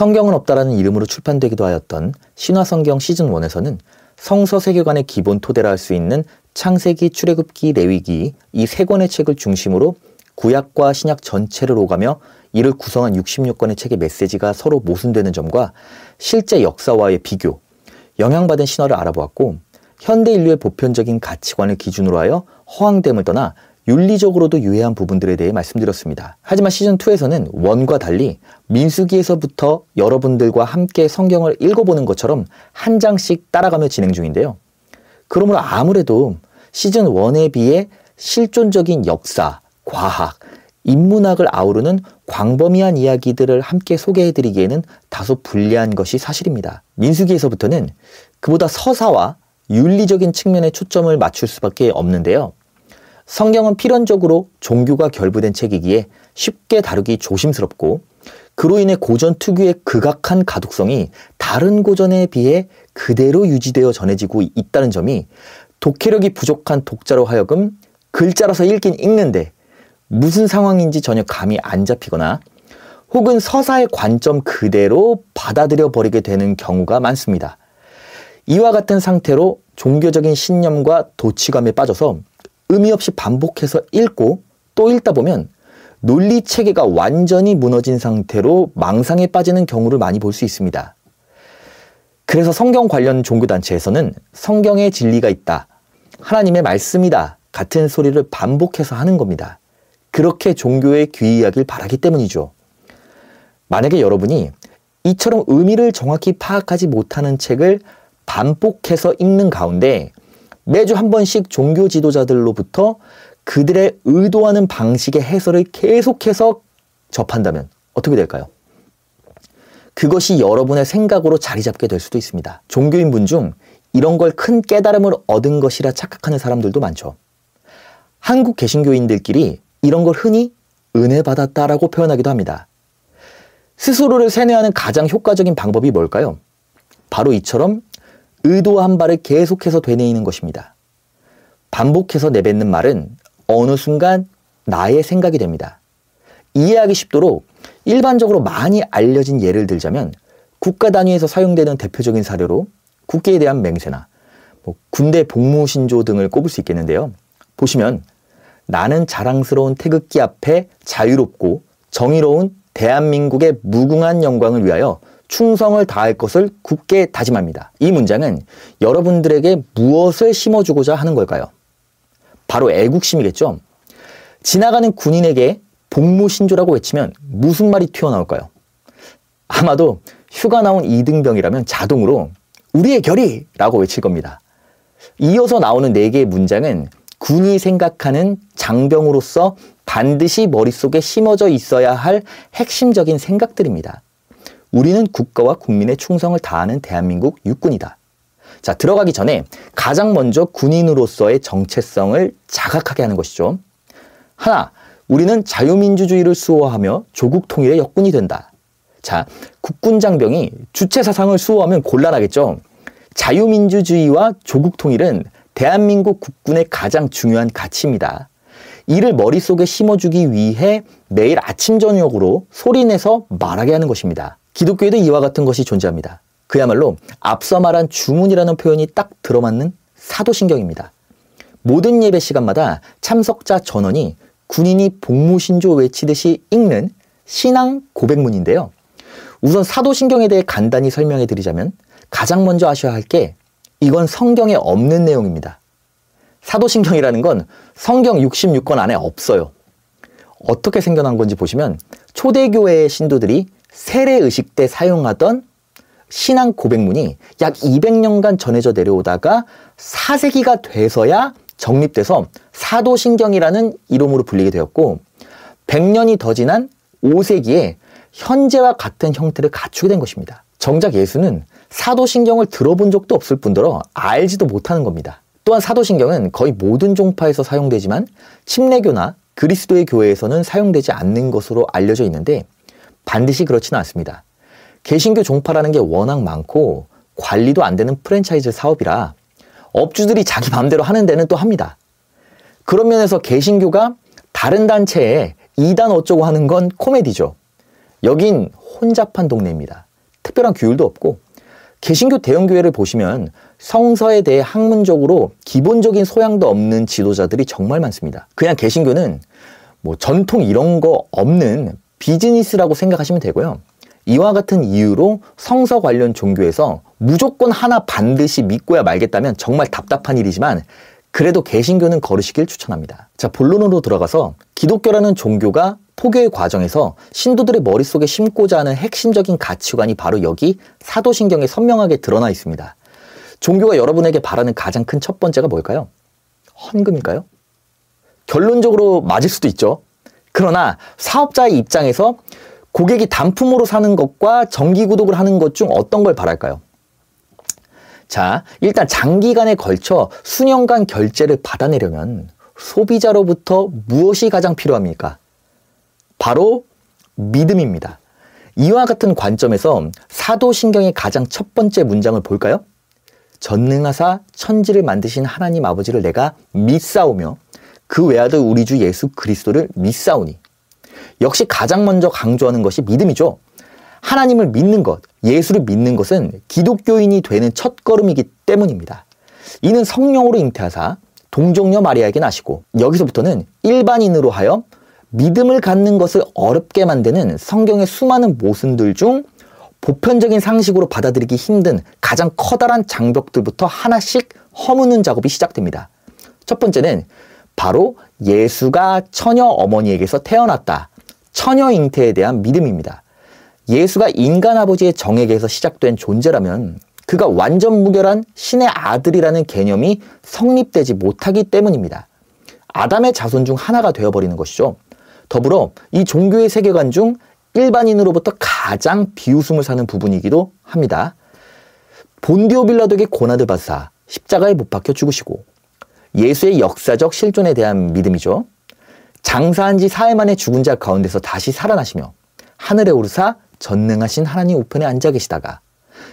성경은 없다라는 이름으로 출판되기도 하였던 신화성경 시즌1에서는 성서 세계관의 기본 토대라 할 수 있는 창세기, 출애굽기, 레위기 이 세 권의 책을 중심으로 구약과 신약 전체를 오가며 이를 구성한 66권의 책의 메시지가 서로 모순되는 점과 실제 역사와의 비교, 영향받은 신화를 알아보았고 현대 인류의 보편적인 가치관을 기준으로 하여 허황됨을 떠나 윤리적으로도 유해한 부분들에 대해 말씀드렸습니다. 하지만 시즌2에서는 원과 달리 민수기에서부터 여러분들과 함께 성경을 읽어보는 것처럼 한 장씩 따라가며 진행 중인데요. 그러므로 아무래도 시즌1에 비해 실존적인 역사, 과학, 인문학을 아우르는 광범위한 이야기들을 함께 소개해드리기에는 다소 불리한 것이 사실입니다. 민수기에서부터는 그보다 서사와 윤리적인 측면에 초점을 맞출 수밖에 없는데요. 성경은 필연적으로 종교가 결부된 책이기에 쉽게 다루기 조심스럽고 그로 인해 고전 특유의 극악한 가독성이 다른 고전에 비해 그대로 유지되어 전해지고 있다는 점이 독해력이 부족한 독자로 하여금 글자라서 읽긴 읽는데 무슨 상황인지 전혀 감이 안 잡히거나 혹은 서사의 관점 그대로 받아들여 버리게 되는 경우가 많습니다. 이와 같은 상태로 종교적인 신념과 도취감에 빠져서 의미 없이 반복해서 읽고 또 읽다 보면 논리 체계가 완전히 무너진 상태로 망상에 빠지는 경우를 많이 볼 수 있습니다. 그래서 성경 관련 종교단체에서는 성경에 진리가 있다. 하나님의 말씀이다. 같은 소리를 반복해서 하는 겁니다. 그렇게 종교에 귀의하길 바라기 때문이죠. 만약에 여러분이 이처럼 의미를 정확히 파악하지 못하는 책을 반복해서 읽는 가운데 매주 한 번씩 종교 지도자들로부터 그들의 의도하는 방식의 해설을 계속해서 접한다면 어떻게 될까요? 그것이 여러분의 생각으로 자리 잡게 될 수도 있습니다. 종교인분 중 이런 걸 큰 깨달음을 얻은 것이라 착각하는 사람들도 많죠. 한국 개신교인들끼리 이런 걸 흔히 은혜 받았다라고 표현하기도 합니다. 스스로를 세뇌하는 가장 효과적인 방법이 뭘까요? 바로 이처럼 의도 한 바를 계속해서 되뇌이는 것입니다. 반복해서 내뱉는 말은 어느 순간 나의 생각이 됩니다. 이해하기 쉽도록 일반적으로 많이 알려진 예를 들자면 국가 단위에서 사용되는 대표적인 사례로 국계에 대한 맹세나 뭐 군대 복무 신조 등을 꼽을 수 있겠는데요. 보시면 나는 자랑스러운 태극기 앞에 자유롭고 정의로운 대한민국의 무궁한 영광을 위하여 충성을 다할 것을 굳게 다짐합니다. 이 문장은 여러분들에게 무엇을 심어주고자 하는 걸까요? 바로 애국심이겠죠? 지나가는 군인에게 복무신조라고 외치면 무슨 말이 튀어나올까요? 아마도 휴가 나온 이등병이라면 자동으로 우리의 결의 라고 외칠 겁니다. 이어서 나오는 네 개의 문장은 군이 생각하는 장병으로서 반드시 머릿속에 심어져 있어야 할 핵심적인 생각들입니다. 우리는 국가와 국민의 충성을 다하는 대한민국 육군이다. 자, 들어가기 전에 가장 먼저 군인으로서의 정체성을 자각하게 하는 것이죠. 하나, 우리는 자유민주주의를 수호하며 조국 통일의 역군이 된다. 자, 국군 장병이 주체 사상을 수호하면 곤란하겠죠. 자유민주주의와 조국 통일은 대한민국 국군의 가장 중요한 가치입니다. 이를 머릿속에 심어주기 위해 매일 아침 저녁으로 소리내서 말하게 하는 것입니다. 기독교에도 이와 같은 것이 존재합니다. 그야말로 앞서 말한 주문이라는 표현이 딱 들어맞는 사도신경입니다. 모든 예배 시간마다 참석자 전원이 군인이 복무신조 외치듯이 읽는 신앙 고백문인데요. 우선 사도신경에 대해 간단히 설명해 드리자면 가장 먼저 아셔야 할 게 이건 성경에 없는 내용입니다. 사도신경이라는 건 성경 66권 안에 없어요. 어떻게 생겨난 건지 보시면 초대교회의 신도들이 세례의식 때 사용하던 신앙 고백문이 약 200년간 전해져 내려오다가 4세기가 돼서야 정립돼서 사도신경이라는 이름으로 불리게 되었고 100년이 더 지난 5세기에 현재와 같은 형태를 갖추게 된 것입니다. 정작 예수는 사도신경을 들어본 적도 없을 뿐더러 알지도 못하는 겁니다. 또한 사도신경은 거의 모든 종파에서 사용되지만 침례교나 그리스도의 교회에서는 사용되지 않는 것으로 알려져 있는데 반드시 그렇지는 않습니다. 개신교 종파라는 게 워낙 많고 관리도 안 되는 프랜차이즈 사업이라 업주들이 자기 마음대로 하는 데는 또 합니다. 그런 면에서 개신교가 다른 단체에 이단 어쩌고 하는 건 코미디죠. 여긴 혼잡한 동네입니다. 특별한 규율도 없고 개신교 대형교회를 보시면 성서에 대해 학문적으로 기본적인 소양도 없는 지도자들이 정말 많습니다. 그냥 개신교는 뭐 전통 이런 거 없는 비즈니스라고 생각하시면 되고요. 이와 같은 이유로 성서 관련 종교에서 무조건 하나 반드시 믿고야 말겠다면 정말 답답한 일이지만 그래도 개신교는 거르시길 추천합니다. 자, 본론으로 들어가서 기독교라는 종교가 포교의 과정에서 신도들의 머릿속에 심고자 하는 핵심적인 가치관이 바로 여기 사도신경에 선명하게 드러나 있습니다. 종교가 여러분에게 바라는 가장 큰 첫 번째가 뭘까요? 헌금일까요? 결론적으로 맞을 수도 있죠. 그러나 사업자의 입장에서 고객이 단품으로 사는 것과 정기 구독을 하는 것 중 어떤 걸 바랄까요? 자, 일단 장기간에 걸쳐 수년간 결제를 받아내려면 소비자로부터 무엇이 가장 필요합니까? 바로 믿음입니다. 이와 같은 관점에서 사도신경의 가장 첫 번째 문장을 볼까요? 전능하사 천지를 만드신 하나님 아버지를 내가 믿사오며 그 외아들 우리 주 예수 그리스도를 믿사오니 역시 가장 먼저 강조하는 것이 믿음이죠. 하나님을 믿는 것, 예수를 믿는 것은 기독교인이 되는 첫 걸음이기 때문입니다. 이는 성령으로 잉태하사 동정녀 마리아에게 나시고 여기서부터는 일반인으로 하여 믿음을 갖는 것을 어렵게 만드는 성경의 수많은 모순들 중 보편적인 상식으로 받아들이기 힘든 가장 커다란 장벽들부터 하나씩 허무는 작업이 시작됩니다. 첫 번째는 바로 예수가 처녀 어머니에게서 태어났다. 처녀 잉태에 대한 믿음입니다. 예수가 인간 아버지의 정에게서 시작된 존재라면 그가 완전 무결한 신의 아들이라는 개념이 성립되지 못하기 때문입니다. 아담의 자손 중 하나가 되어버리는 것이죠. 더불어 이 종교의 세계관 중 일반인으로부터 가장 비웃음을 사는 부분이기도 합니다. 본디오 빌라도에게 고난을 받사 십자가에 못 박혀 죽으시고 예수의 역사적 실존에 대한 믿음이죠. 장사한 지 사흘 만에 죽은 자 가운데서 다시 살아나시며 하늘에 오르사 전능하신 하나님 우편에 앉아 계시다가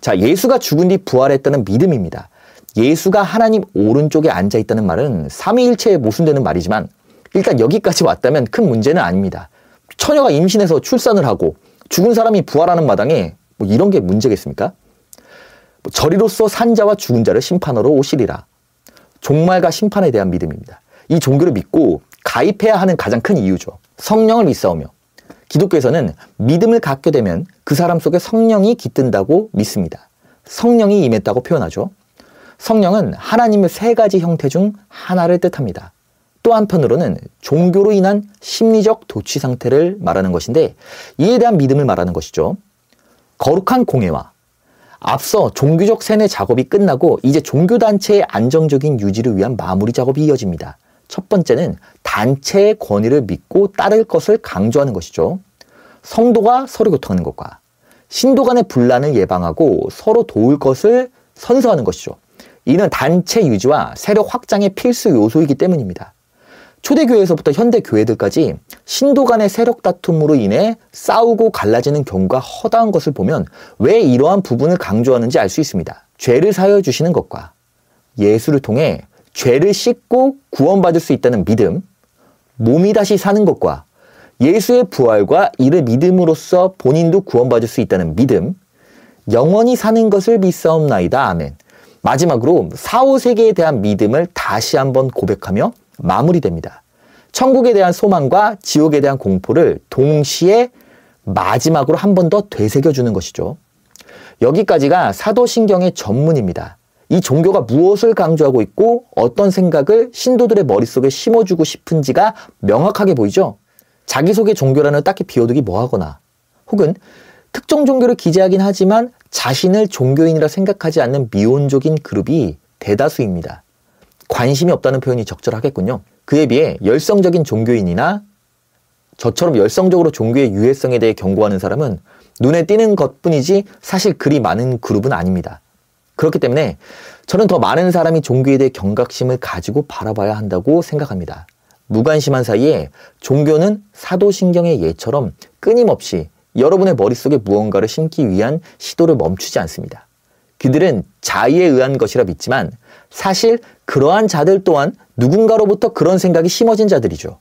자 예수가 죽은 뒤 부활했다는 믿음입니다. 예수가 하나님 오른쪽에 앉아 있다는 말은 삼위일체에 모순되는 말이지만 일단 여기까지 왔다면 큰 문제는 아닙니다. 처녀가 임신해서 출산을 하고 죽은 사람이 부활하는 마당에 뭐 이런 게 문제겠습니까? 뭐 저리로서 산자와 죽은 자를 심판하러 오시리라. 종말과 심판에 대한 믿음입니다. 이 종교를 믿고 가입해야 하는 가장 큰 이유죠. 성령을 믿사오며 기독교에서는 믿음을 갖게 되면 그 사람 속에 성령이 깃든다고 믿습니다. 성령이 임했다고 표현하죠. 성령은 하나님의 세 가지 형태 중 하나를 뜻합니다. 또 한편으로는 종교로 인한 심리적 도취 상태를 말하는 것인데 이에 대한 믿음을 말하는 것이죠. 거룩한 공예와 앞서 종교적 세뇌 작업이 끝나고 이제 종교단체의 안정적인 유지를 위한 마무리 작업이 이어집니다. 첫 번째는 단체의 권위를 믿고 따를 것을 강조하는 것이죠. 성도가 서로 교통하는 것과 신도 간의 분란을 예방하고 서로 도울 것을 선서하는 것이죠. 이는 단체 유지와 세력 확장의 필수 요소이기 때문입니다. 초대교회에서부터 현대교회들까지 신도 간의 세력 다툼으로 인해 싸우고 갈라지는 경우가 허다한 것을 보면 왜 이러한 부분을 강조하는지 알 수 있습니다. 죄를 사여 주시는 것과 예수를 통해 죄를 씻고 구원받을 수 있다는 믿음, 몸이 다시 사는 것과 예수의 부활과 이를 믿음으로써 본인도 구원받을 수 있다는 믿음, 영원히 사는 것을 믿사옵나이다. 아멘. 마지막으로 사후 세계에 대한 믿음을 다시 한번 고백하며 마무리됩니다. 천국에 대한 소망과 지옥에 대한 공포를 동시에 마지막으로 한 번 더 되새겨 주는 것이죠. 여기까지가 사도신경의 전문입니다. 이 종교가 무엇을 강조하고 있고 어떤 생각을 신도들의 머릿속에 심어주고 싶은지가 명확하게 보이죠? 자기소개 종교라는 딱히 비워두기 뭐하거나 혹은 특정 종교를 기재하긴 하지만 자신을 종교인이라 생각하지 않는 미온적인 그룹이 대다수입니다. 관심이 없다는 표현이 적절하겠군요. 그에 비해 열성적인 종교인이나 저처럼 열성적으로 종교의 유해성에 대해 경고하는 사람은 눈에 띄는 것 뿐이지 사실 그리 많은 그룹은 아닙니다. 그렇기 때문에 저는 더 많은 사람이 종교에 대해 경각심을 가지고 바라봐야 한다고 생각합니다. 무관심한 사이에 종교는 사도신경의 예처럼 끊임없이 여러분의 머릿속에 무언가를 심기 위한 시도를 멈추지 않습니다. 그들은 자의에 의한 것이라 믿지만 사실 그러한 자들 또한 누군가로부터 그런 생각이 심어진 자들이죠.